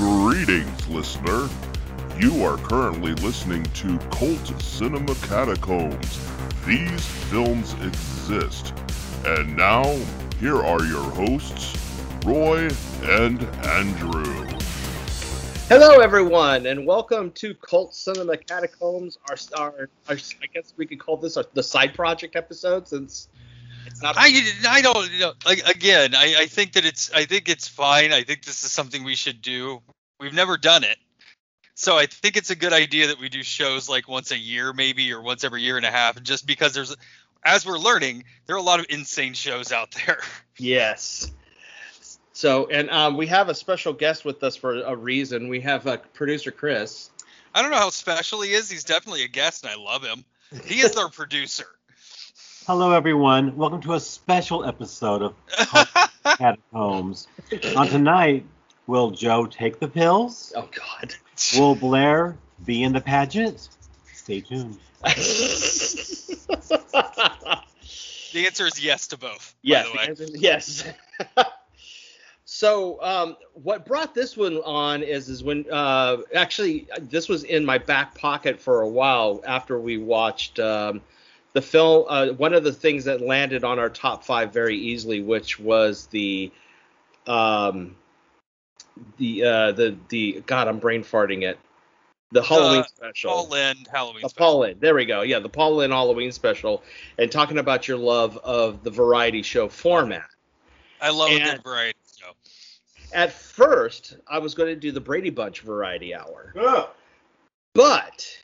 Greetings, listener. You are currently listening to Cult Cinema Catacombs. These films exist. And now, here are your hosts, Roy and Andrew. Hello, everyone, and welcome to Cult Cinema Catacombs. Our, our, our I guess we could call this our, the side project episode since. I I don't you know like, again I, I think that it's I think it's fine. I think this is something we should do. We've never done it. So I think it's a good idea that we do shows like once a year maybe or once every year and a half just because there's as we're learning there are a lot of insane shows out there. Yes. So, and um, we have a special guest with us for a reason. We have uh, producer Chris. I don't know how special he is. He's definitely a guest and I love him. He is our producer Hello, everyone. Welcome to a special episode of Cult Catacombs. On tonight, will Joe take the pills? Oh God. Will Blair be in the pageant? Stay tuned. the answer is yes to both yes. by the way the answer yes. so, um, what brought this one on is is when uh, actually this was in my back pocket for a while after we watched um, the film. Uh, one of the things that landed on our top five very easily, which was the um, the uh, the the God, I'm brain farting it. The Halloween special. Paul Lynde Halloween Uh, special. Paul Lynde. There we go. Yeah, the Paul Lynde Halloween special, and talking about your love of the variety show format. I love a good variety show At first, I was going to do the Brady Bunch variety hour, but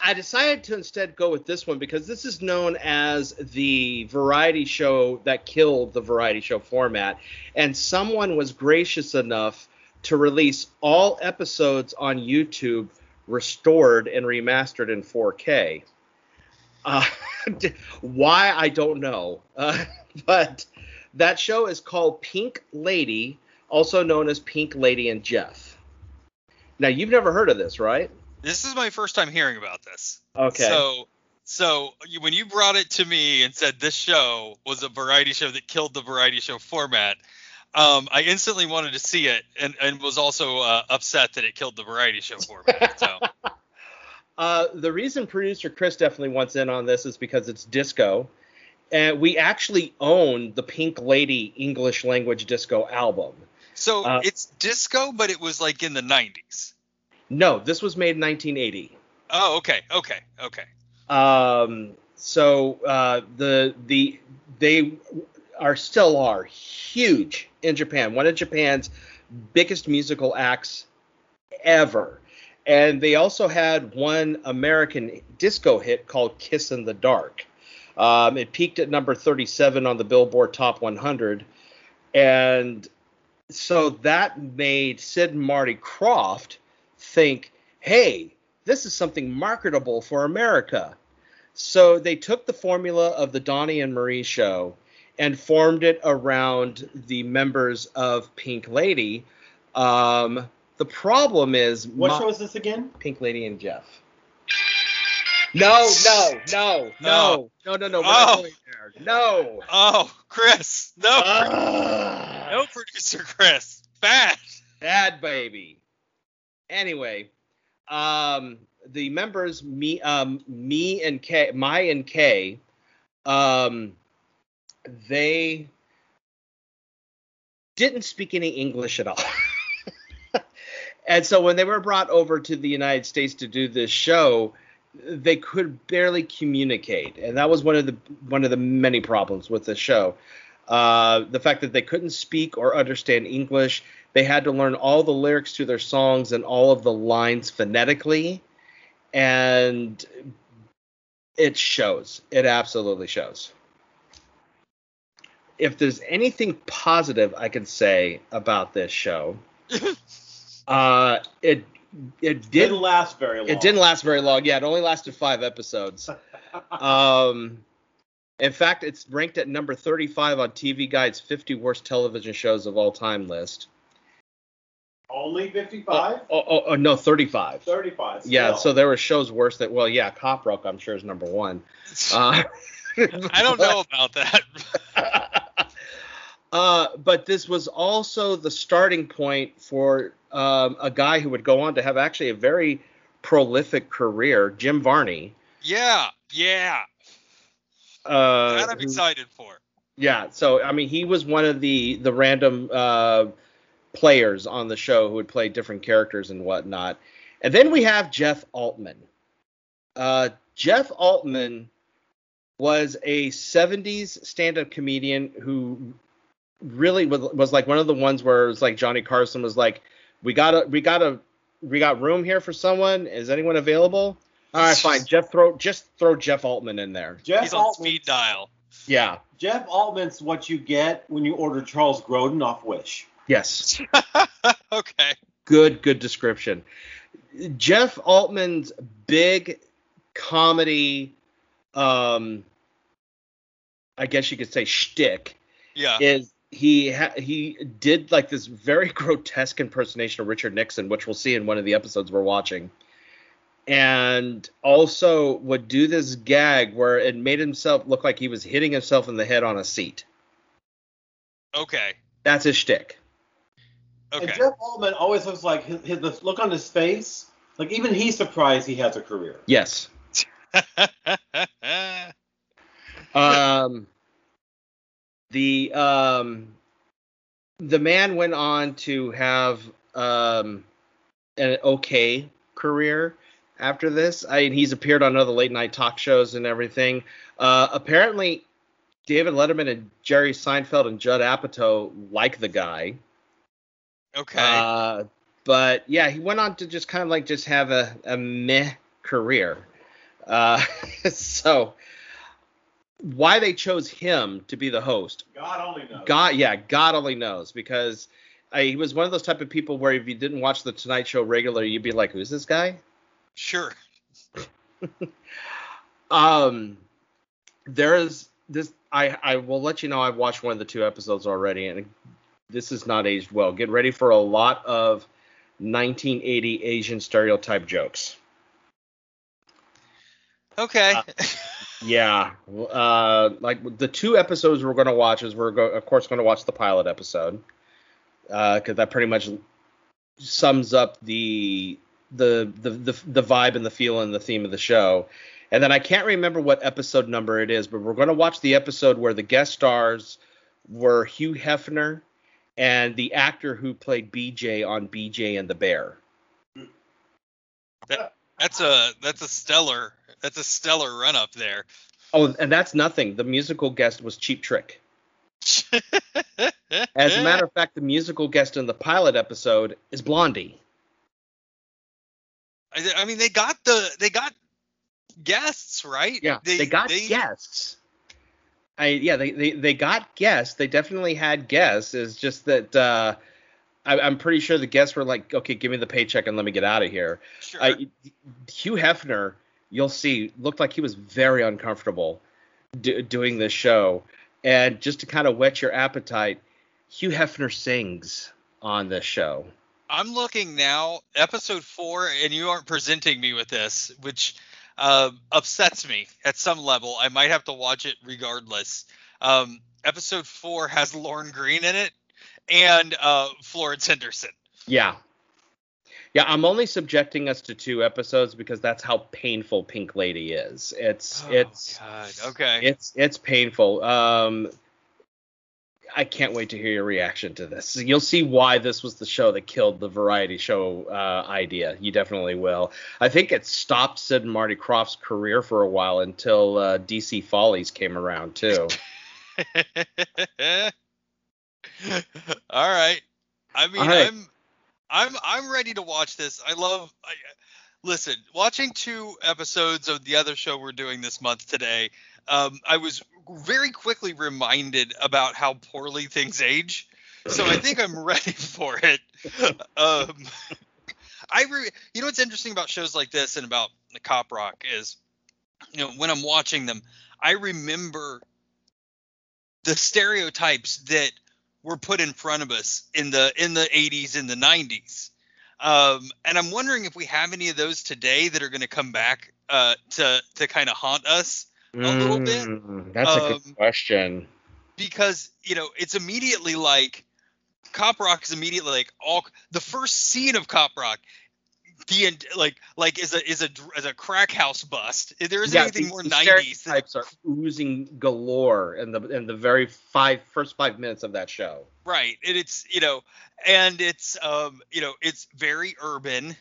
I decided to instead go with this one because this is known as the variety show that killed the variety show format, and someone was gracious enough to release all episodes on YouTube restored and remastered in 4K. Uh, why I don't know, uh, but that show is called Pink Lady, also known as Pink Lady and Jeff. Now you've never heard of this, right? This is my first time hearing about this. Okay. So, so you, when you brought it to me and said this show was a variety show that killed the variety show format, um, I instantly wanted to see it and, and was also uh, upset that it killed the variety show format. So, Uh, the reason producer Chris definitely wants in on this is because it's disco, and we actually own the Pink Lady English language disco album. so Uh, it's disco, but it was like in the 90s. No, this was made in 1980. Oh, okay, okay, okay. Um, so uh, the the they are still are huge in Japan. One of Japan's biggest musical acts ever. And they also had one American disco hit called "Kiss in the Dark." Um, it peaked at number 37 on the Billboard Top 100, and so that made Sid and Marty Krofft think, "Hey, this is something marketable for America." So they took the formula of the Donnie and Marie show and formed it around the members of Pink Lady. Um, the problem is What my- show is this again? Pink Lady and Jeff. No, no, no, no, no, no, no. We're not Oh. going there. No. Oh, Chris, no, Ah, no, producer Chris, bad. bad baby. Anyway, um, the members, me, um, me and K, my and K, um, they didn't speak any English at all. and so when they were brought over to the United States to do this show, they could barely communicate, and that was one of the one of the many problems with the show. Uh, the fact that they couldn't speak or understand English, they had to learn all the lyrics to their songs and all of the lines phonetically, and it shows. It absolutely shows. If there's anything positive I can say about this show, uh, it it did Didn't last very long. it didn't last very long. Yeah, it only lasted five episodes. um, in fact, it's ranked at number 35 on TV Guide's 50 worst television shows of all time list. Only 55? Oh, oh, oh no, 35. 35. Yeah, so there were shows worse than well, yeah, Cop Rock I'm sure is number one. Uh, I don't know about that. Uh, but this was also the starting point for um, a guy who would go on to have actually a very prolific career, Jim Varney. Yeah, yeah. Uh, that I'm who- excited for. Yeah, so I mean, he was one of the the random uh, players on the show who would play different characters and whatnot. And then we have Jeff Altman. Uh, Jeff Altman was a 70s stand-up comedian who really was, was like one of the ones where it was like Johnny Carson was like, "We got to we got to we got room here for someone. Is anyone available?" All right, fine. Jeff throw just throw Jeff Altman in there. Jeff He's on speed dial. Yeah. Jeff Altman's what you get when you order Charles Grodin off Wish. Yes. okay. good good description jeff altman's big comedy um i guess you could say shtick Yeah. is he ha- he did like this very grotesque impersonation of richard nixon which we'll see in one of the episodes we're watching and also would do this gag where it made himself look like he was hitting himself in the head on a seat Okay. that's his shtick And Jeff Altman always looks like his, his, the look on his face, like even he's surprised he has a career. yes um, the um, the man went on to have um, an okay career after this. I mean, he's appeared on other late night talk shows and everything. Uh, apparently, David Letterman and Jerry Seinfeld and Judd Apatow like the guy. Okay. Uh, but yeah, he went on to just kind of like just have a, a meh career. Uh, so why they chose him to be the host, God only knows. God, yeah, God only knows because I, he was one of those type of people where if you didn't watch the Tonight Show regularly, you'd be like, who's this guy? sure. Um, there is this. I I will let you know I've watched one of the two episodes already, and this is not aged well. Get ready for a lot of 1980 Asian stereotype jokes. Okay. Uh, Yeah, uh, like the two episodes we're going to watch is we're go- of course going to watch the pilot episode because that pretty much sums up the, the the the the vibe and the feel and the theme of the show. And then I can't remember what episode number it is, but we're going to watch the episode where the guest stars were Hugh Hefner and the actor who played BJ on BJ and the Bear. that's a that's a stellar that's a stellar run up there. Oh, and that's nothing. The musical guest was Cheap Trick. As a matter of fact, the musical guest in the pilot episode is Blondie. I, I mean, they got the they got guests, right? Yeah, they, got guests. I yeah, they, they they got guests. They definitely had guests. It's just that uh, I, I'm pretty sure the guests were like, okay, give me the paycheck and let me get out of here. Sure. I, Hugh Hefner, you'll see, looked like he was very uncomfortable do, doing this show. And just to kind of whet your appetite, Hugh Hefner sings on this show. I'm looking now, episode four, and you aren't presenting me with this, which uh, upsets me at some level. I might have to watch it regardless. Um, episode four has Lorne Greene in it and uh, Florence Henderson. Yeah. Yeah, I'm only subjecting us to two episodes because that's how painful Pink Lady is. It's it's Oh, God. Okay. it's it's painful. Um I can't wait to hear your reaction to this. You'll see why this was the show that killed the variety show uh, idea. You definitely will. I think it stopped Sid and Marty Krofft's career for a while until uh, DC Follies came around too. All right. I mean, right. I'm I'm I'm ready to watch this. I love I, listen, watching two episodes of the other show we're doing this month today. Um, I was very quickly reminded about how poorly things age. So I think I'm ready for it. Um, I re- you know what's interesting about shows like this and about the Cop Rock is, you know, when I'm watching them, I remember the stereotypes that were put in front of us in the in the 80s and the 90s. Um, and I'm wondering if we have any of those today that are going to come back uh, to to kind of haunt us. A little bit. Mm, That's a Um, good question. because you know it's immediately like Cop Rock is immediately like all the first scene of Cop Rock. The end, like like is a is a is a crack house bust. There isn't Yeah, anything more nineties. Stereotypes are oozing galore in the in the very five first five minutes of that show. Right. And it's you know, and it's um you know it's very urban.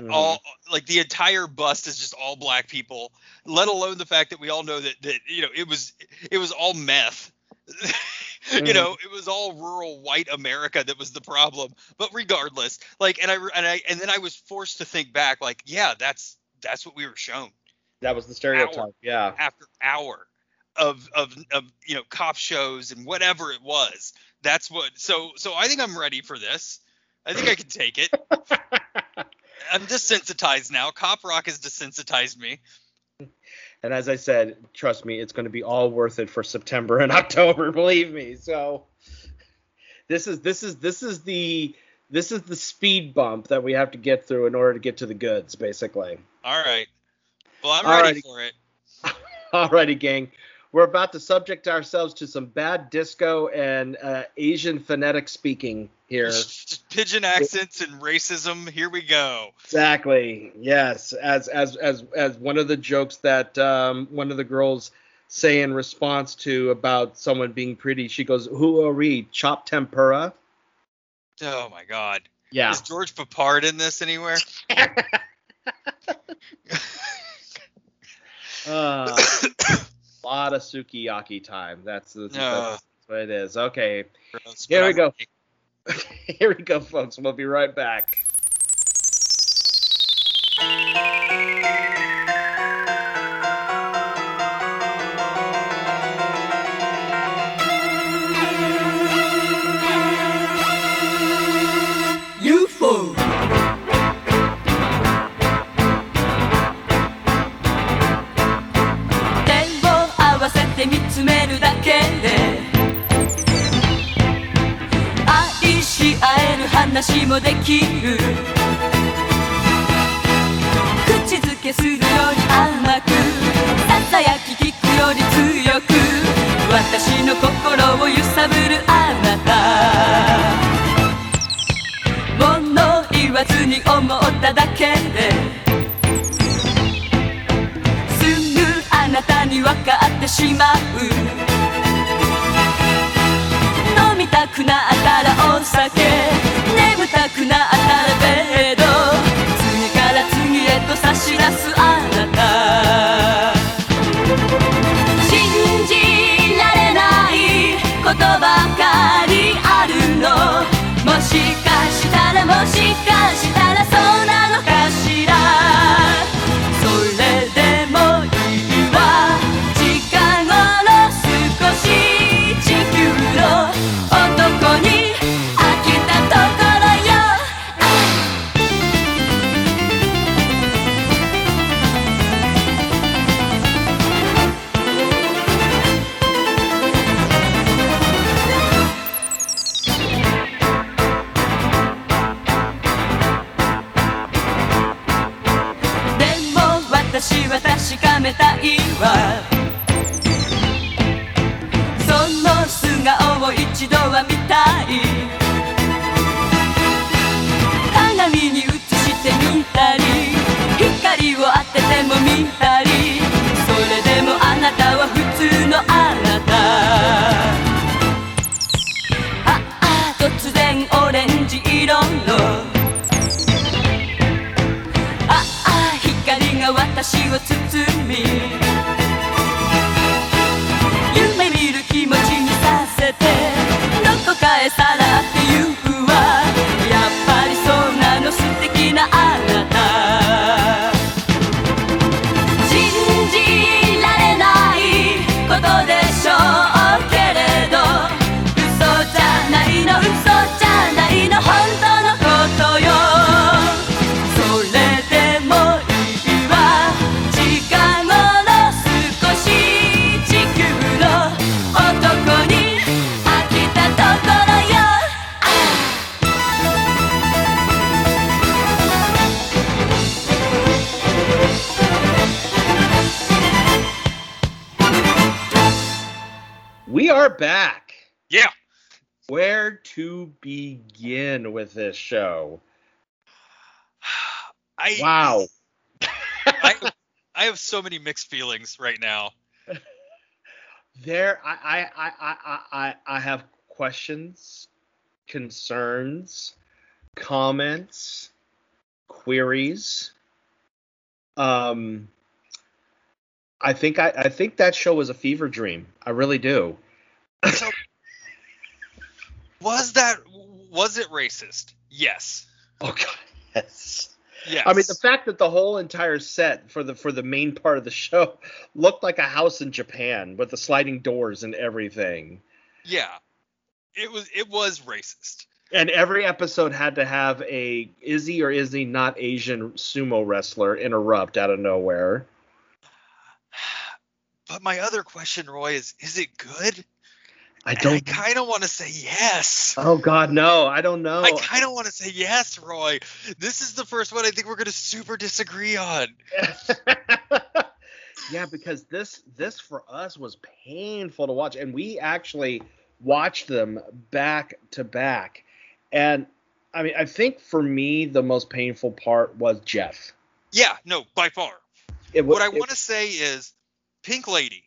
Mhm. all like the entire bust is just all black people let alone the fact that we all know that that you know it was it was all meth you know it was all rural white america that was the problem but regardless like and i and i and then i was forced to think back like yeah that's that's what we were shown that was the stereotype. Yeah. after hour of of of you know cop shows and whatever it was that's what so so i think i'm ready for this i think i can take it i'm desensitized now cop rock has desensitized me And as I said, trust me, it's going to be all worth it for September and October. Believe me. So this is this is this is the this is the speed bump that we have to get through in order to get to the goods, basically. all right well i'm Alrighty. ready for it Alrighty, gang. We're about to subject ourselves to some bad disco and uh, Asian phonetic speaking here. Pigeon accents and racism here we go Exactly. Yes. As as as as one of the jokes that um, one of the girls say in response to about someone being pretty, she goes, "Who are we? Chop tempura?" oh my god Yeah. is george peppard in this anywhere Uh, lot of sukiyaki time. That's, that's, No. that's what it is. Okay. Gross, Here we go. ready. Here we go, folks. We'll be right back. 話もできる。口づけするより甘くささやき聞くより強く私の心を揺さぶるあなた。物言わずに思っただけですぐあなたに分かってしまう。飲みたくなったらお酒。Back. Yeah. Where to begin with this show? I Wow. I, I have so many mixed feelings right now. there, I, I, I, I, I, I have questions, concerns, comments, queries. Um, I think I, I think that show was a fever dream. I really do. Was that was it racist? Yes. Oh God, yes. Yes. I mean, the fact that the whole entire set for the for the main part of the show looked like a house in Japan with the sliding doors and everything. yeah. It was it was racist. And every episode had to have a Izzy or Izzy not Asian sumo wrestler interrupt out of nowhere. But my other question, Roy, is is it good? I don't. I kind of want to say yes. Oh God, no! I don't know. I kind of want to say yes, Roy. This is the first one I think we're going to super disagree on. yeah, because this this for us was painful to watch, and we actually watched them back to back. And I mean, I think for me the most painful part was Jeff. Yeah, no, by far. It, What I want to say is Pink Lady,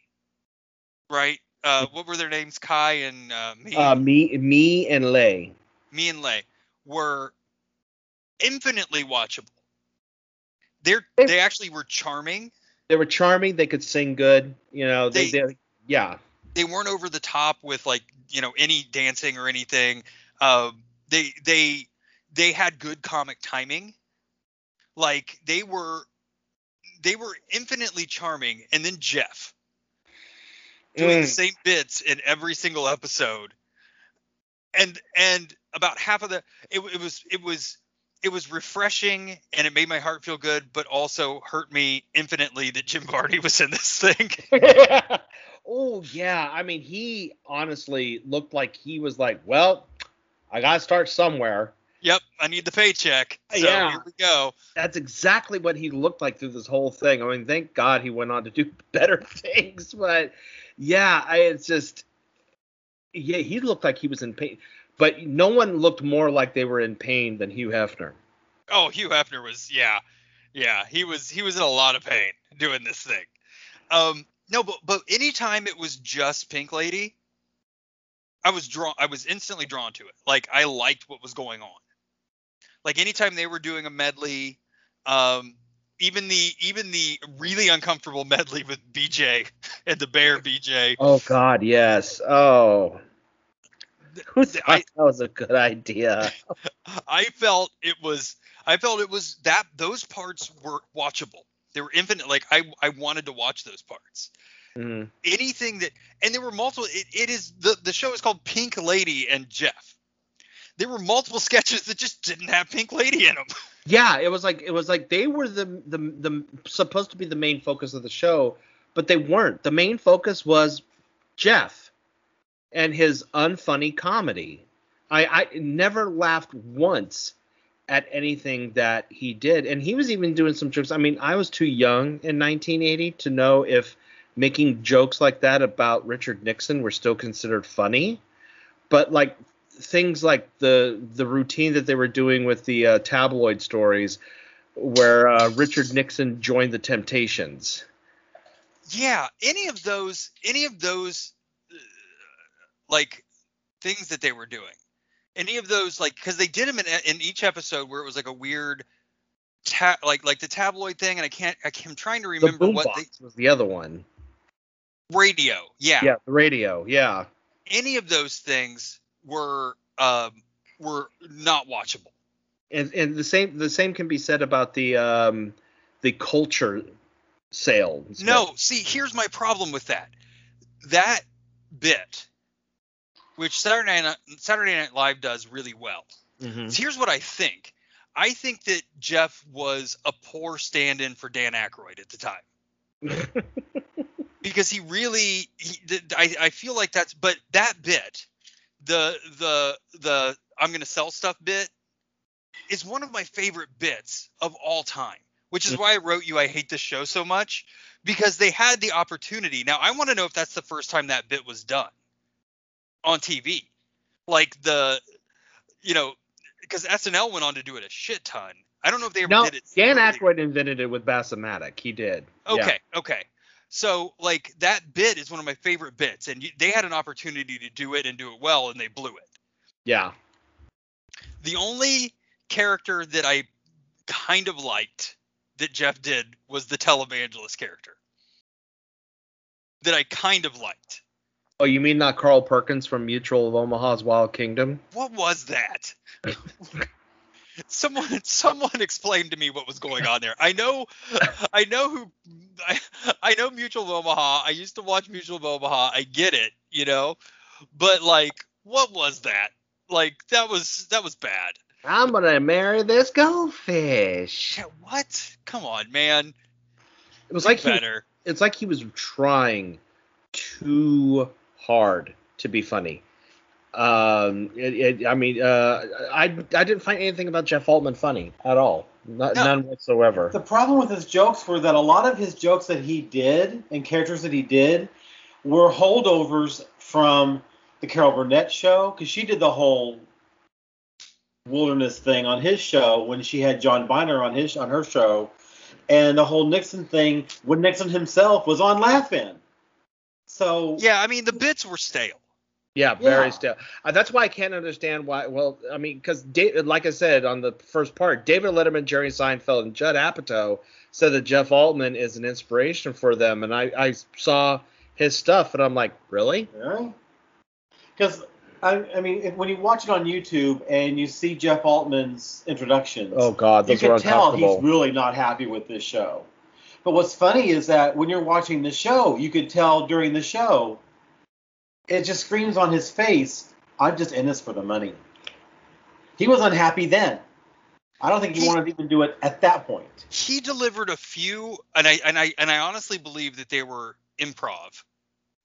right? Uh, what were their names? Kai and uh, me, uh, me, me and Lay. me and Lay were infinitely watchable. They're They- they actually were charming. They were charming. They could sing good. You know, they, They- they yeah. They weren't over the top with like you know any dancing or anything. Um, they they they had good comic timing. Like they were they were infinitely charming. And then Jeff. Doing the Mm. same bits in every single episode and and about half of the it, it was it was it was refreshing and it made my heart feel good but also hurt me infinitely that jim varney was in this thing oh yeah, I mean, he honestly looked like he was like, well, I gotta start somewhere. yep i need the paycheck so Yeah. here we go That's exactly what he looked like through this whole thing. I mean, thank God he went on to do better things, but yeah, I, it's just, yeah, he looked like he was in pain, but no one looked more like they were in pain than Hugh Hefner. oh hugh hefner was yeah yeah he was he was in a lot of pain doing this thing. Um no but but anytime it was just pink lady i was drawn i was instantly drawn to it. Like i liked what was going on. Like anytime they were doing a medley um even the even the really uncomfortable medley with bj and the bear bj Oh God, yes. Oh, who thought I- that was a good idea? i felt it was i felt it was that those parts were watchable they were infinite like i i wanted to watch those parts Mhm. anything that and there were multiple it, it is the the show is called pink lady and jeff there were multiple sketches that just didn't have pink lady in them Yeah, it was like it was like they were the the the supposed to be the main focus of the show, but they weren't. The main focus was Jeff and his unfunny comedy. I I never laughed once at anything that he did, and he was even doing some jokes. I mean, I was too young in 1980 to know if making jokes like that about Richard Nixon were still considered funny, but like things like the the routine that they were doing with the uh, tabloid stories where uh, Richard Nixon joined the Temptations. yeah any of those any of those uh, like things that they were doing any of those like because they did them in, in each episode where it was like a weird ta- like like the tabloid thing and i can't I, am trying to The remember what they was the other one. radio yeah. Yeah, the radio. Yeah. any of those things were um were not watchable And and the same the same can be said about the um the culture sales. No, see, here's my problem with that. That bit, which Saturday Night, Saturday Night Live does really well. Mhm. So here's what I think. I think that Jeff was a poor stand-in for Dan Aykroyd at the time because he really, he, I, I feel like that's, but that bit, the the the I'm gonna sell stuff bit, is one of my favorite bits of all time. Which is mm-hmm. why I wrote you I hate this show so much because they had the opportunity. Now I want to know if that's the first time that bit was done. on TV. Like the, you know, because SNL went on to do it a shit ton. I don't know if they ever No, did it. Dan. Aykroyd invented it with Bassomatic. He did. Yeah. Okay, okay. So like that bit is one of my favorite bits, and you, they had an opportunity to do it and do it well, and they blew it. Yeah. The only character that I kind of liked that Jeff did was the televangelist character. That I kind of liked. Oh, you mean not Carl Perkins from Mutual of Omaha's Wild Kingdom? What was that? someone someone explained to me what was going on there. I know I know who I, I know Mutual of Omaha. I used to watch Mutual of Omaha. I get it, you know. But like what was that? Like that was that was bad. I'm gonna marry this goldfish. Yeah, what? Come on, man. It was like he, Better. it's like he was trying too hard to be funny. Um, it, it, I mean, uh, I I didn't find anything about Jeff Altman funny at all, Not, No. none whatsoever. The problem with his jokes were that a lot of his jokes that he did and characters that he did were holdovers from the Carol Burnett show because she did the whole wilderness thing on his show when she had John Byner on his on her show, and the whole Nixon thing when Nixon himself was on Laugh-In. So Yeah, I mean the bits were stale. Yeah, very Yeah. still. Uh, that's why I can't understand why. Well, I mean, because like I said on the first part, David Letterman, Jerry Seinfeld, and Judd Apatow said that Jeff Altman is an inspiration for them, and I, I saw his stuff, and I'm like, really? Because I, I mean, if, when you watch it on YouTube and you see Jeff Altman's introductions, Oh God, you those were can tell he's really not happy with this show. But what's funny is that when you're watching the show, you could tell during the show, it just screams on his face, "I'm just in this for the money." He was unhappy then. I don't think he He- wanted to even do it at that point. he delivered a few and I and I and I honestly believe that they were improv.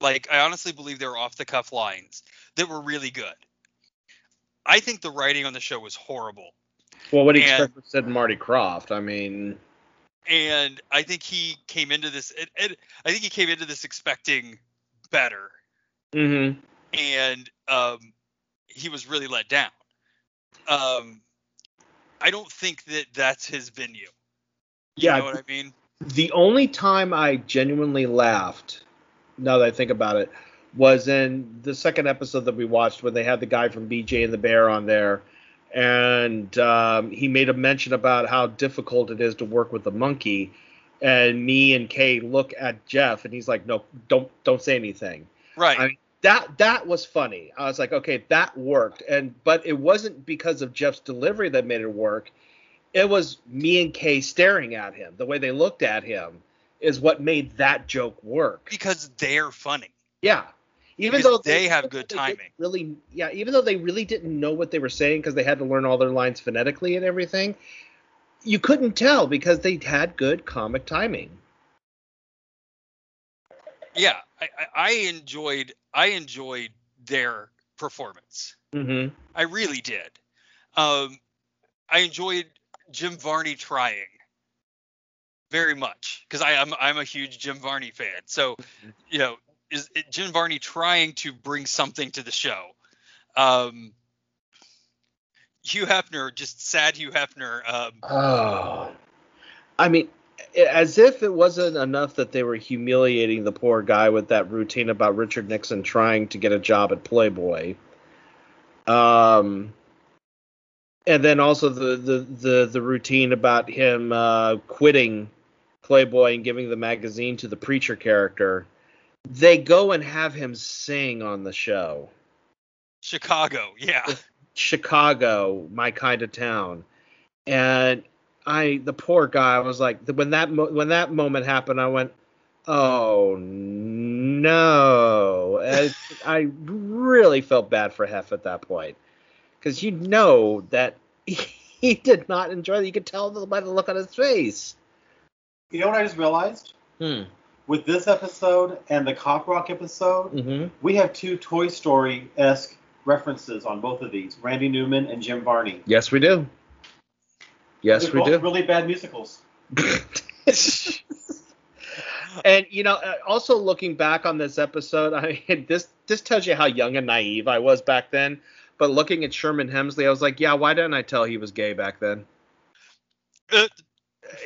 Like I honestly believe they were off the cuff lines that were really good. I think the writing on the show was horrible. well, what he and- expected said Marty Krofft. I mean, And I think he came into this it, it, I think he came into this expecting better mm-hmm. and um he was really let down. Um I don't think that that's his venue. You Yeah, know what I mean? the only time I genuinely laughed, now that I think about it, was in the second episode that we watched when they had the guy from BJ and the Bear on there, and um, he made a mention about how difficult it is to work with a monkey, and me and Kei look at Jeff, and he's like, "No, don't don't say anything." Right. I that that was funny. I was like, okay, that worked, and but it wasn't because of Jeff's delivery that made it work. It was me and Kei staring at him. The way they looked at him is what made that joke work. because they're funny. Yeah. Even Because though they have good they timing. Really, yeah. Even though they really didn't know what they were saying because they had to learn all their lines phonetically and everything, you couldn't tell because they had good comic timing. yeah I, I enjoyed i enjoyed their performance. Mm-hmm. i really did. Um i enjoyed jim varney trying very much because i am i'm a huge jim varney fan. So you know is it jim varney trying to bring something to the show. Um hugh hefner just sad hugh hefner um Oh, I mean, as if it wasn't enough that they were humiliating the poor guy with that routine about Richard Nixon trying to get a job at Playboy. Um, and then also the the the, the routine about him uh, quitting Playboy and giving the magazine to the preacher character. They go and have him sing on the show. chicago yeah Chicago, my kind of town. And I, the poor guy, I was like, when that mo- when that moment happened, I went, oh no. And I really felt bad for Hef at that point, because you know that he did not enjoy it. You could tell by the look on his face. You know what I just realized? Hmm. With this episode and the Cop Rock episode, Mm-hmm. we have two Toy Story esque references on both of these Randy Newman and Jim Varney. Yes, we do. Yes, They're we both do. really bad musicals. And you know, uh, also looking back on this episode, I mean, this this tells you how young and naive I was back then. But looking at Sherman Hemsley, I was like, yeah, why didn't I tell he was gay back then? Uh,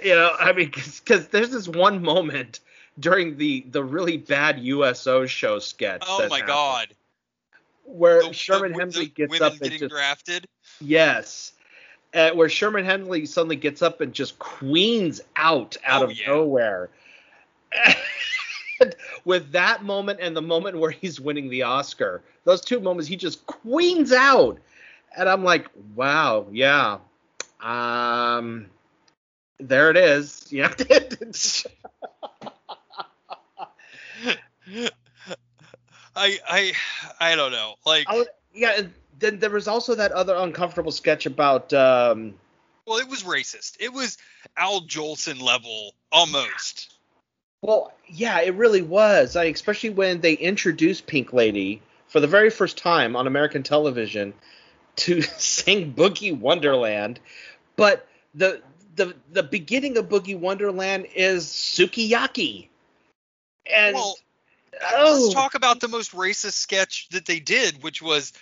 You know, I mean, because there's this one moment during the the really bad USO show sketch. oh my happened, god. Where The- Sherman the- Hemsley the gets up and getting just drafted. Yes. Uh, where Sherman Hemsley suddenly gets up and just queens out out Oh, of yeah. nowhere. With that moment and the moment where he's winning the Oscar, those two moments, he just queens out, and I'm like, wow, yeah, um, there it is. Yeah, I I I don't know. Like I yeah. Then there was also that other uncomfortable sketch about um, well, it was racist. It was Al Jolson level almost. Well, yeah, it really was. I, especially when they introduced Pink Lady for the very first time on American television to sing Boogie Wonderland. But the the the beginning of Boogie Wonderland is Sukiyaki. And Well, oh, Let's talk about the most racist sketch that they did, which was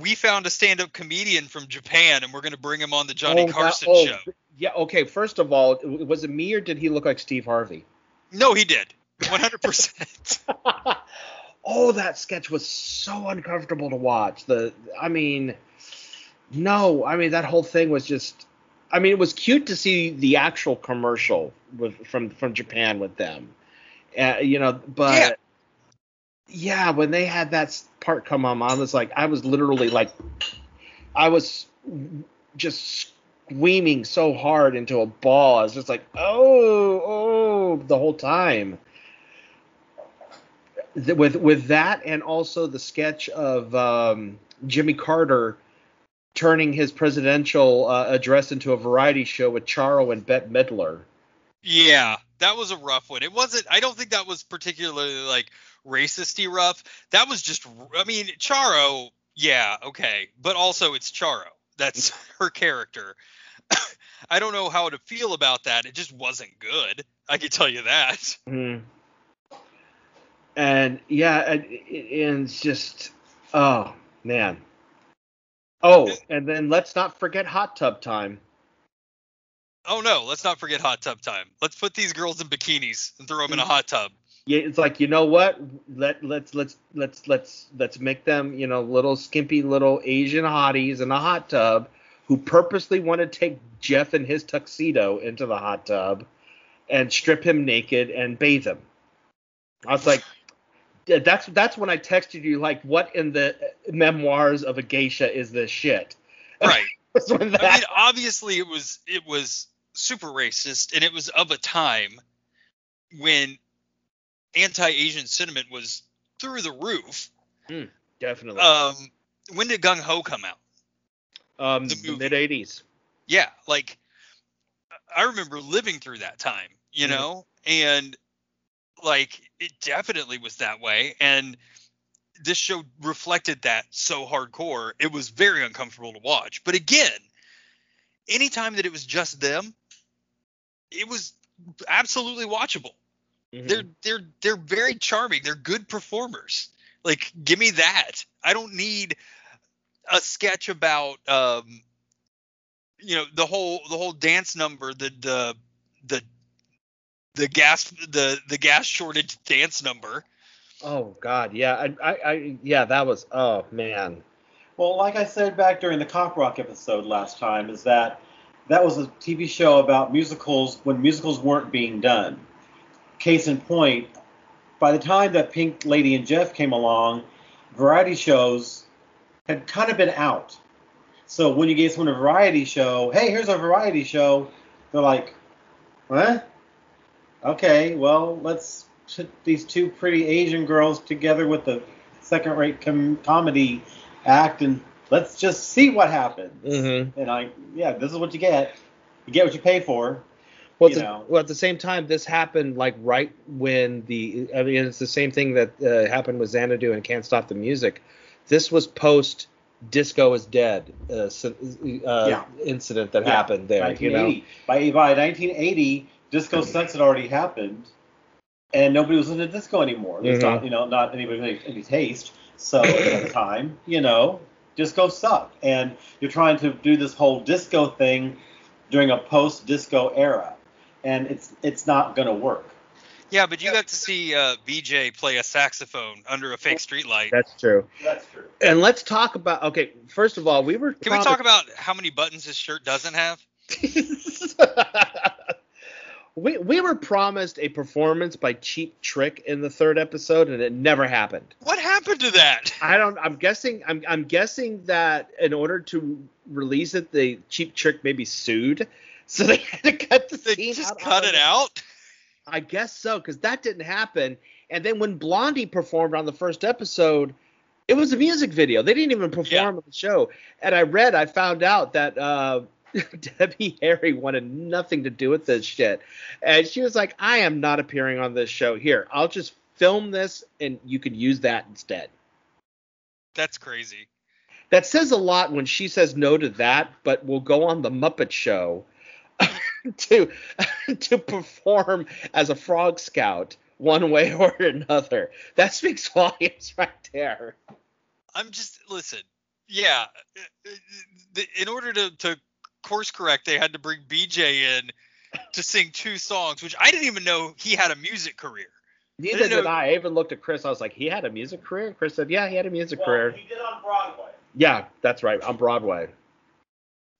we found a stand-up comedian from Japan and we're going to bring him on the Johnny oh, that- Carson oh, show. Yeah, okay, first of all, was it me or did he look like Steve Harvey? No, he did. 100%. oh, that sketch was so uncomfortable to watch. The, I mean, no, I mean that whole thing was just. I mean, it was cute to see the actual commercial with from from Japan with them, uh, you know. But yeah. When they had that part come on, I was like, I was literally like, I was just screaming so hard into a ball. I was just like, oh, oh, the whole time with with that and also the sketch of um, Jimmy Carter turning his presidential uh, address into a variety show with Charo and Bette Midler. yeah, that was a rough one. It wasn't I don't think that was particularly like racisty rough. That was just I mean, Charo, yeah, okay, but also it's Charo. That's her character. I don't know how to feel about that. It just wasn't good. I can tell you that. Mhm. And yeah, and, and it's just oh man. Oh, and then let's not forget hot tub time. Oh no, let's not forget hot tub time. Let's put these girls in bikinis and throw them in a hot tub. Yeah, it's like you know what? Let let's let's let's let's let's make them you know little skimpy little Asian hotties in a hot tub who purposely want to take Jeff and his tuxedo into the hot tub and strip him naked and bathe him. I was like, that's that's when I texted you like, what in the uh, memoirs of a geisha is this shit? Right. I mean, obviously it was it was super racist, and it was of a time when anti-Asian sentiment was through the roof. definitely Um, when did Gung Ho come out? um the mid '80s. Yeah, like I remember living through that time, you Mhm. know, and like it definitely was that way, and this show reflected that so hardcore. It was very uncomfortable to watch. But again, anytime that it was just them, it was absolutely watchable. Mhm. They're they're they're very charming. They're good performers. Like give me that. I don't need a sketch about um you know the whole the whole dance number the the the the gas the the gas shortage dance number. Oh God, yeah, I, I, I, yeah, that was, oh man, Well, like I said back during the Cop Rock episode last time, is that that was a TV show about musicals when musicals weren't being done. Case in point, by the time that Pink Lady and Jeff came along, variety shows had kind of been out. So when you gave someone a variety show, hey, here's a variety show, they're like, what? Okay, well, let's put these two pretty Asian girls together with a second-rate com- comedy act and let's just see what happens. Mm-hmm. And I, yeah, this is what you get. You get what you pay for. Well, at the- well, at the same time, this happened like right when the, I mean, it's the same thing that uh, happened with Xanadu and Can't Stop the Music. This was post Disco is Dead uh, uh, Yeah. incident that Yeah, happened there. You know, By by 1980, Disco Sex had already happened. and nobody was into disco anymore. There's Mhm. not, you know, not anybody any, any taste. So at the time, you know, disco sucked, and you're trying to do this whole disco thing during a post-disco era, and it's it's not gonna work. Yeah, but you got to see uh, BJ play a saxophone under a fake streetlight. That's true. That's true. And let's talk about. Okay, first of all, we were. Can we talk about how many buttons his shirt doesn't have? we we were promised a performance by Cheap Trick in the third episode, and it never happened. What happened to that? I don't. I'm guessing. I'm I'm guessing that in order to release it, the Cheap Trick maybe sued, so they had to cut the They scene just out cut it out. I guess so, because that didn't happen. And then when Blondie performed on the first episode, it was a music video. They didn't even perform Yeah. on the show. And I read, I found out that uh, Debbie Harry wanted nothing to do with this shit. And she was like, I am not appearing on this show. Here, I'll just film this and you could use that instead. That's crazy. That says a lot when she says no to that, but will go on the Muppet Show to to perform as a frog scout one way or another. That speaks volumes right there. I'm just listen. Yeah, uh, in order to to course correct, they had to bring BJ in to sing two songs, which I didn't even know he had a music career. Neither didn't did know- I. I even looked at Chris. I was like, he had a music career. And Chris said, yeah, he had a music career. he did on Broadway. Yeah, that's right, on Broadway.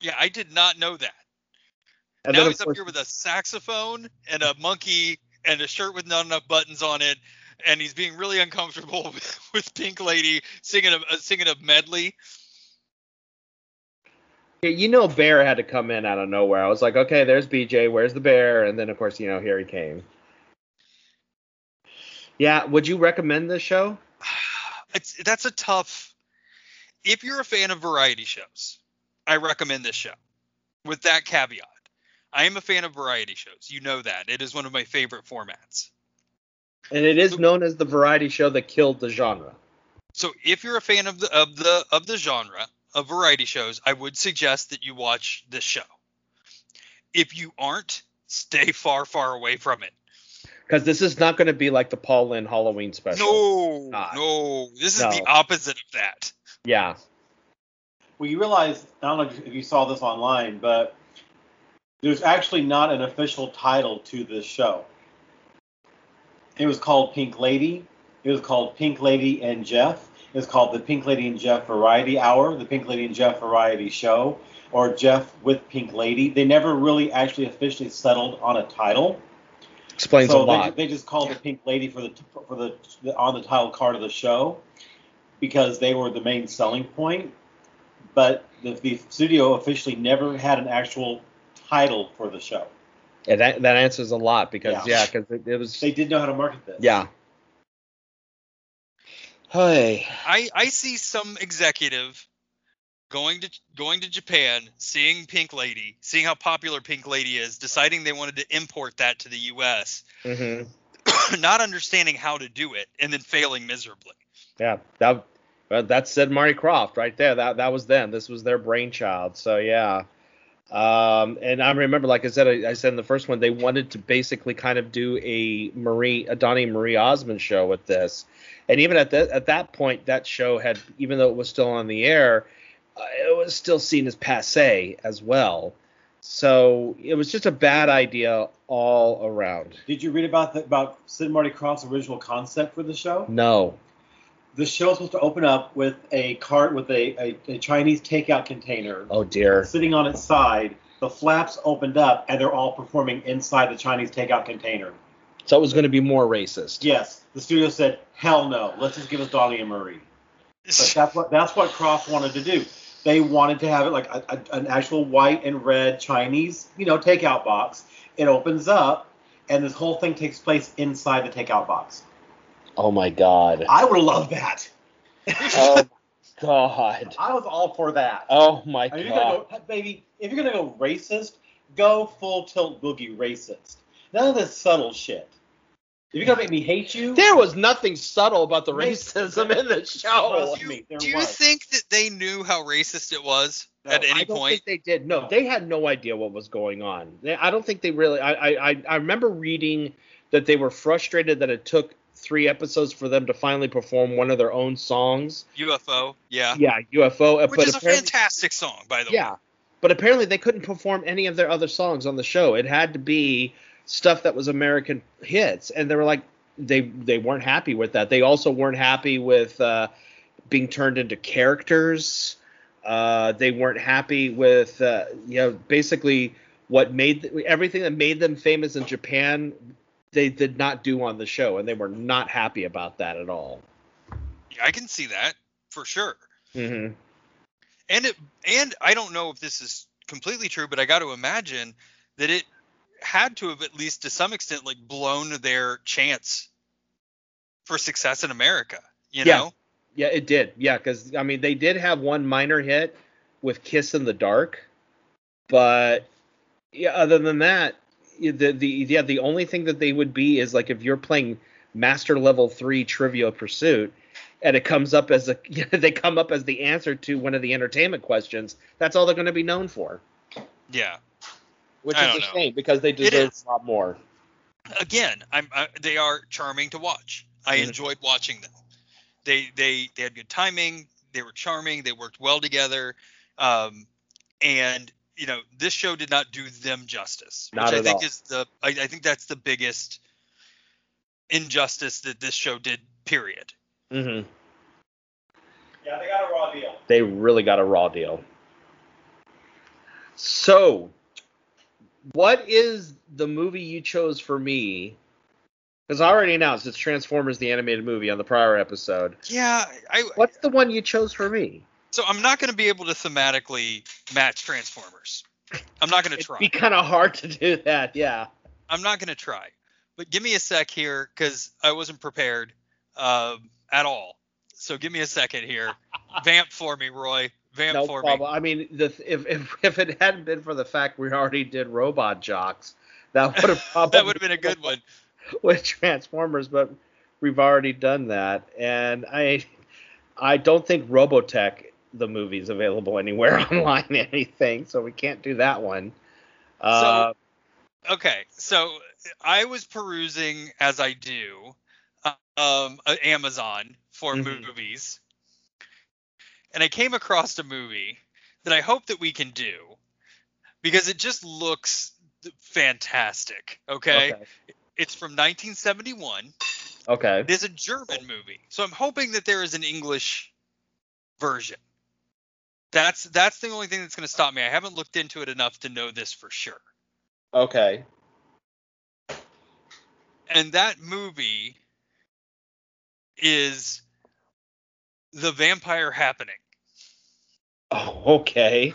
Yeah, I did not know that. And now then, of he's up here with a saxophone and a monkey and a shirt with not enough buttons on it, and he's being really uncomfortable with, with Pink Lady singing a uh, singing a medley. Yeah, you know, Bear had to come in out of nowhere. I was like, okay, there's BJ. Where's the bear? And then, of course, you know, here he came. Yeah, would you recommend this show? It's that's a tough. If you're a fan of variety shows, I recommend this show. With that caveat, I am a fan of variety shows. You know that it is one of my favorite formats. And it is known as the variety show that killed the genre. So if you're a fan of the of the of the genre of variety shows, I would suggest that you watch this show. If you aren't, stay far far away from it. Because this is not going to be like the Paul Lynde Halloween special. No, not. no, this is No. the opposite of that. Yeah. Well, you realize I don't know if you saw this online, but there's actually not an official title to this show. It was called Pink Lady. It was called Pink Lady and Jeff. It was called the Pink Lady and Jeff Variety Hour, the Pink Lady and Jeff Variety Show, or Jeff with Pink Lady. They never really actually officially settled on a title. Explains so a lot. They, they just called it Pink Lady for the for the, the on the title card of the show because they were the main selling point. But the, the studio officially never had an actual title for the show. and that, that answers a lot because, Yeah. yeah, because it, it was. They did know how to market this. yeah. Hey. I I see some executive going to going to Japan, seeing Pink Lady, seeing how popular Pink Lady is, deciding they wanted to import that to the U.S., hmm not understanding how to do it, and then failing miserably. Yeah. That well, that Sid Marty Krofft right there. That that was them. This was their brainchild. So yeah. Um, and I remember, like I said, I, I said in the first one, they wanted to basically kind of do a Marie, a Donnie Marie Osmond show with this, and even at that at that point, that show had, even though it was still on the air, uh, it was still seen as passe as well. So it was just a bad idea all around. Did you read about the, about Sid Marty Krofft's original concept for the show? No. The show was supposed to open up with a cart with a, a, a Chinese takeout container Oh dear. sitting on its side. The flaps opened up, and they're all performing inside the Chinese takeout container. So it was going to be more racist. Yes, the studio said, "Hell no, let's just give us Donnie and Marie." But that's what that's what Krofft wanted to do. They wanted to have it like a, a, an actual white and red Chinese, you know, takeout box. It opens up, and this whole thing takes place inside the takeout box. Oh my god. I would love that. Oh god. I was all for that. Oh my Are you gonna god. go, baby? If you're gonna go racist, go full tilt boogie racist. None of this subtle shit. If you're gonna make me hate you, There was nothing subtle about the racism in the show. Trust me, Do you was. think that they knew how racist it was No, at I any don't point? think they did. No, No. they had no idea what was going on. They, I don't think they really. I, I I- I remember reading that they were frustrated that it took three episodes for them to finally perform one of their own songs. UFO, yeah. Yeah, UFO. uh, Which is a fantastic song, by the Yeah, way. but apparently they couldn't perform any of their other songs on the show. It had to be stuff that was American hits, and they were like they they weren't happy with that. They also weren't happy with uh, being turned into characters. Uh, they weren't happy with uh, you know basically what made everything that made them famous in Japan. They did not do on the show, and they were not happy about that at all. I can see that for sure. Mm-hmm. And it and I don't know if this is completely true, but I got to imagine that it had to have at least to some extent like blown their chance for success in America. You Yeah. know? Yeah, it did. Yeah, because I mean, they did have one minor hit with "Kiss in the Dark," but yeah, other than that, the the yeah, the only thing that they would be is like if you're playing Master Level Three Trivia Pursuit, and it comes up as a they come up as the answer to one of the entertainment questions. That's all they're going to be known for, Yeah. which I is a know. shame because they deserve a lot more. Again, I'm I, they are charming to watch. I Mhm. enjoyed watching them. They they they had good timing. They were charming. They worked well together. Um, and you know this show did not do them justice, Not which I think all. is the I, I think that's the biggest injustice that this show did. Period. Mm-hmm. Yeah, they got a raw deal. They really got a raw deal. So, what is the movie you chose for me? Because I already announced it's Transformers the animated movie on the prior episode. Yeah, I What's the one you chose for me? So I'm not going to be able to thematically match Transformers. I'm not going to try. It'd be kind of hard to do that. Yeah. I'm not going to try. But give me a sec here because I wasn't prepared um, at all. So give me a second here. Vamp for me, Roy. Vamp no for problem. I mean, the, if, if if it hadn't been for the fact we already did Robot Jox, that would have probably that would have been a good one. with Transformers, but we've already done that, and I I don't think Robotech the movies available anywhere online anything, so we can't do that one. Uh, Okay, so I was perusing as I do um, Amazon for Mhm. movies, and I came across a movie that I hope that we can do because it just looks fantastic. Okay, okay. it's from 1971. Okay. It is a German movie, so I'm hoping that there is an English version. That's that's the only thing that's going to stop me. I haven't looked into it enough to know this for sure. Okay. And that movie is The Vampire Happening, Oh, okay.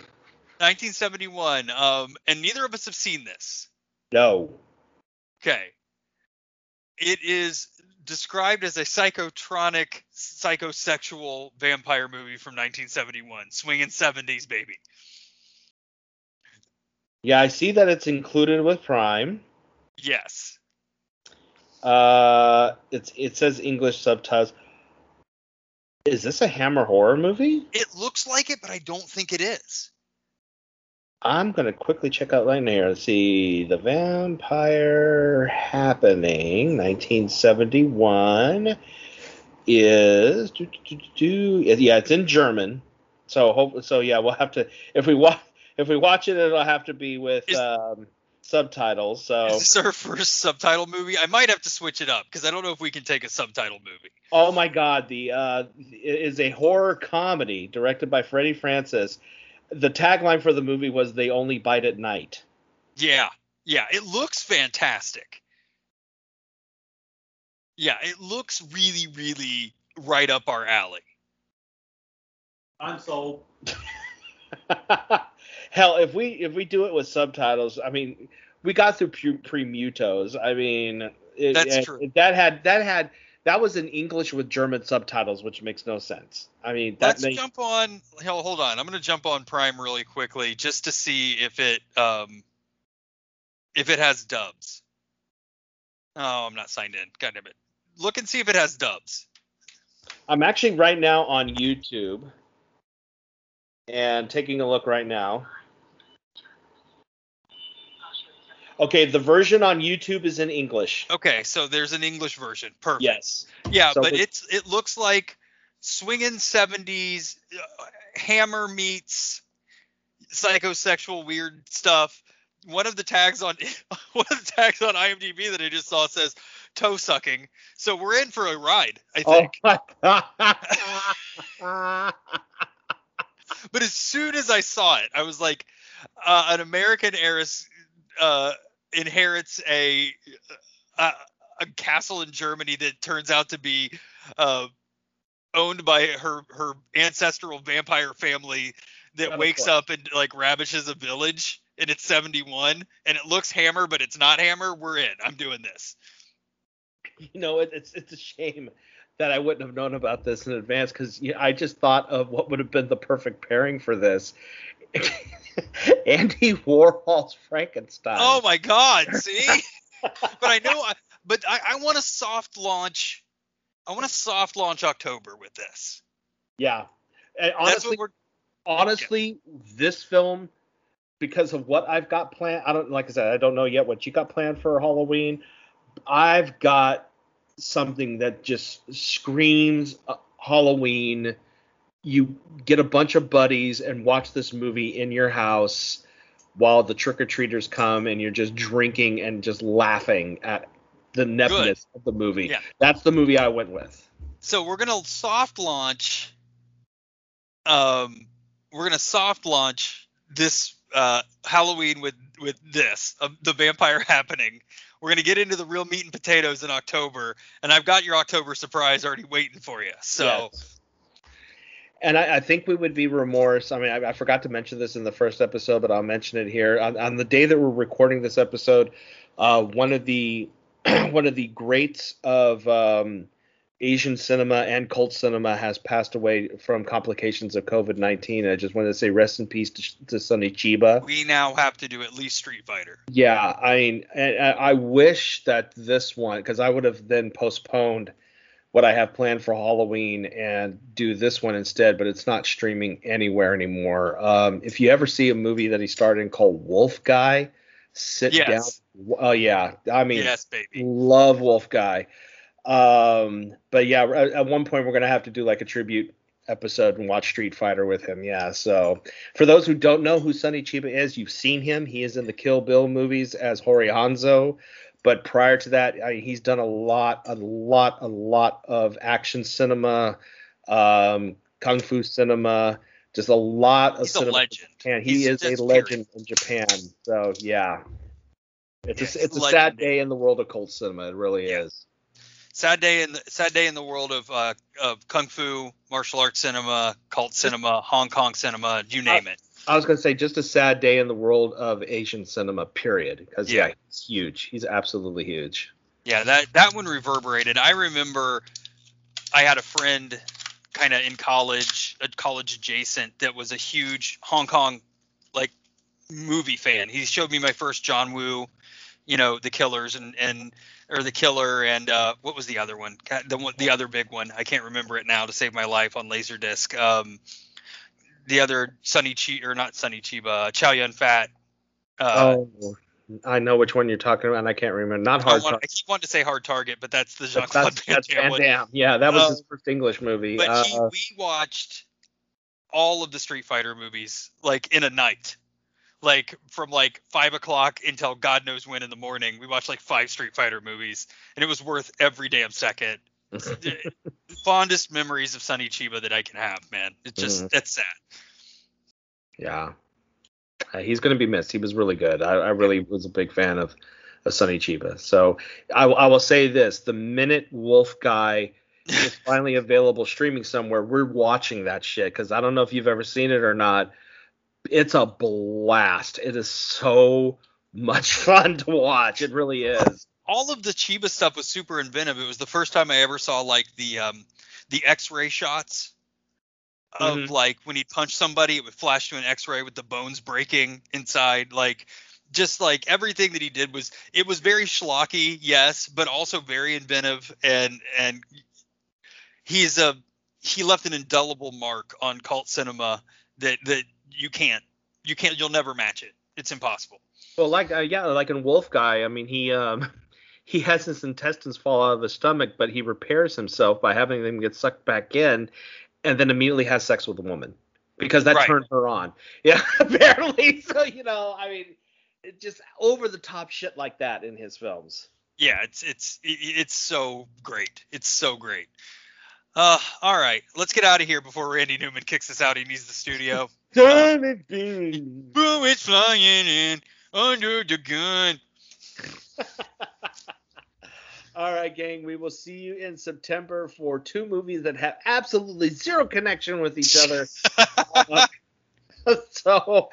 1971. Um, and neither of us have seen this. No. Okay. It is described as a psychotronic, psychosexual vampire movie from 1971, swinging 70s, baby. Yeah, I see that it's included with Prime. Yes. Uh, it's it says English subtitles. Is this a Hammer horror movie? It looks like it, but I don't think it is. I'm gonna quickly check out right here. Let's see, The Vampire Happening, 1971, is do, do, do, yeah, it's in German. So hope so. Yeah, we'll have to if we watch if we watch it, it'll have to be with Is- um, subtitles. So Is this our first subtitle movie? I might have to switch it up because I don't know if we can take a subtitle movie. Oh my God! The uh, it is a horror comedy directed by Freddie Francis. The tagline for the movie was "They only bite at night." Yeah, yeah, it looks fantastic. Yeah, it looks really, really right up our alley. I'm sold. Hell, if we if we do it with subtitles, I mean, we got through pre- Premutos. I mean, it, That's it- true. That had that had that was in English with German subtitles, which makes no sense. I mean, that Let's makes jump on. Hell, hold on. I'm gonna jump on Prime really quickly just to see if it um if it has dubs. Oh, I'm not signed in. God damn it. Look and see if it has dubs. I'm actually right now on YouTube and taking a look right now. Okay, the version on YouTube is in English. Okay, so there's an English version. Perfect. Yes. Yeah, So but it's it looks like swinging 70s uh, Hammer meets psychosexual weird stuff. One of the tags on one of the tags on IMDb that I just saw says toe sucking. So we're in for a ride, I Oh think. my god. But as soon as I saw it, I was like, uh, an American heiress uh, inherits a, a a castle in Germany that turns out to be uh, owned by her her ancestral vampire family that wakes up and like ravishes a village. And it's 71, and it looks Hammer, but it's not Hammer. We're in. I'm doing this. you know, it, it's it's a shame that I wouldn't have known about this in advance because I just thought of what would have been the perfect pairing for this. Andy Warhol's Frankenstein. Oh my God! See, but I know, I, but I, I want a soft launch. I want a soft launch October with this. yeah. And honestly, honestly, this film, because of what I've got planned, I don't like I said, I don't know yet what you got planned for Halloween. I've got something that just screams uh, Halloween. You get a bunch of buddies and watch this movie in your house while the trick or treaters come, and you're just drinking and just laughing at the nepness of the movie. Yeah. That's the movie I went with. So we're gonna soft launch. Um, we're gonna soft launch this uh, Halloween with with this uh, the vampire happening. We're gonna get into the real meat and potatoes in October, and I've got your October surprise already waiting for you. So Yes. And I, I think we would be remorse. I mean, I, I forgot to mention this in the first episode, but I'll mention it here. On, on the day that we're recording this episode, uh, one of the one of the greats of um, Asian cinema and cult cinema has passed away from complications of COVID nineteen. I just wanted to say rest in peace to, to Sonny Chiba. we now have to do at least Street Fighter. Yeah, I mean, I I wish that this one, because I would have then postponed what I have planned for Halloween and do this one instead, but it's not streaming anywhere anymore. Um, if you ever see a movie that he starred in called Wolf Guy, sit Yes. down. Oh yeah, I mean, yes, baby. love Wolf Guy. Um, but yeah, at, at one point we're gonna have to do like a tribute episode and watch Street Fighter with him. Yeah. So for those who don't know who Sonny Chiba is, you've seen him. He is in the Kill Bill movies as Hori Hanzo. But prior to that, I, he's done a lot, a lot, a lot of action cinema, um, kung fu cinema, just a lot of He's a cinema. legend. And he He's is a legend in Japan. So yeah, it's Yeah, a, it's a sad day in the world of cult cinema. It really Yeah. is. Sad day in the sad day in the world of uh, of kung fu, martial arts cinema, cult cinema, Hong Kong cinema, you name it. I was gonna say just a sad day in the world of Asian cinema. Period. Because yeah. Yeah. he's huge. He's absolutely huge. Yeah, that that one reverberated. I remember I had a friend kind of in college, a college adjacent that was a huge Hong Kong like movie fan. He showed me my first John Woo, you know, The Killers and and or The Killer and uh what was the other one? The one the other big one. I can't remember it now to save my life on Laserdisc. Um the other Sonny Chi or not Sonny Chiba, Chow Yun Fat. Uh, oh, I know which one you're talking about, and I can't remember. Not I, hard. want, I keep wanting to say Hard Target, but that's the Jean Claude Van Damme Van. Damme. Yeah, that was Uh, his first English movie. But he, Uh, we watched all of the Street Fighter movies like in a night, like from like five o'clock until God knows when in the morning. We watched like five Street Fighter movies, and it was worth every damn second. Fondest memories of Sonny Chiba that I can have, man. It's just Mhm. that's sad. yeah, Uh, he's gonna be missed. He was really good. I, I really was a big fan of, of Sonny Chiba. So I, I will say this: the minute Wolf Guy is finally available streaming somewhere, we're watching that shit because I don't know if you've ever seen it or not. It's a blast. It is so much fun to watch. It really is. All of the Chiba stuff was super inventive. It was the first time I ever saw like the um the X-ray shots of Mhm. like when he'd punch somebody, it would flash to an X-ray with the bones breaking inside. Like just like everything that he did was it was very schlocky, yes, but also very inventive and and he's a he left an indelible mark on cult cinema that that you can't you can't you'll never match it. it's impossible. Well, like uh, yeah, like in Wolf Guy, I mean he um he has his intestines fall out of his stomach, but he repairs himself by having them get sucked back in, and then immediately has sex with a woman because that Right. turned her on. Yeah, apparently. So you know, I mean, it just over the top shit like that in his films. Yeah, it's it's it's so great. It's so great. Uh, all right, let's get out of here before Randy Newman kicks us out. He needs the studio. Boom. Bullets flying in under the gun. All right, gang. We will see you in September for two movies that have absolutely zero connection with each other. so,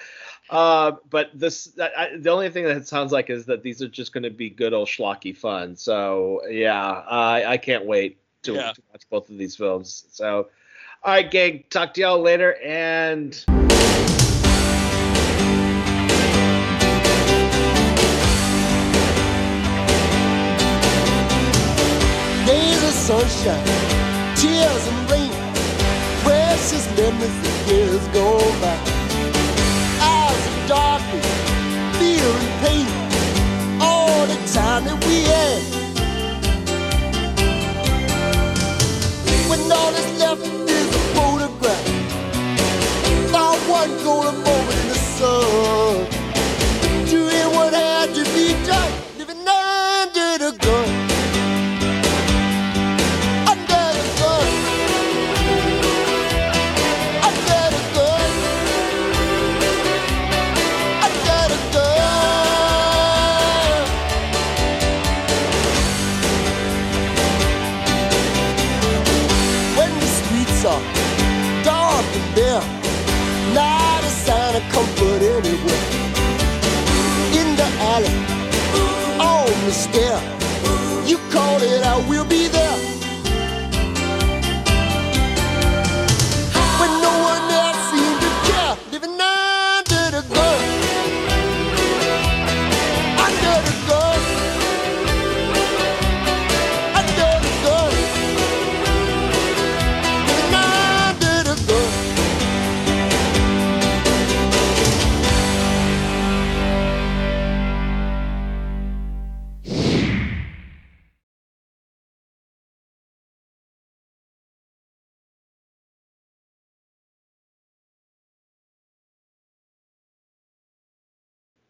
uh, but this, I, I- the only thing that it sounds like is that these are just going to be good old schlocky fun. So, yeah, I, I can't wait to, Yeah. to watch both of these films. So, all right, gang. Talk to y'all later, and. Sunshine, tears and rain, precious memories of years gone by. Hours of darkness, fear and pain, all the time that we had. When all that's left is a photograph, our one golden moment in the sun.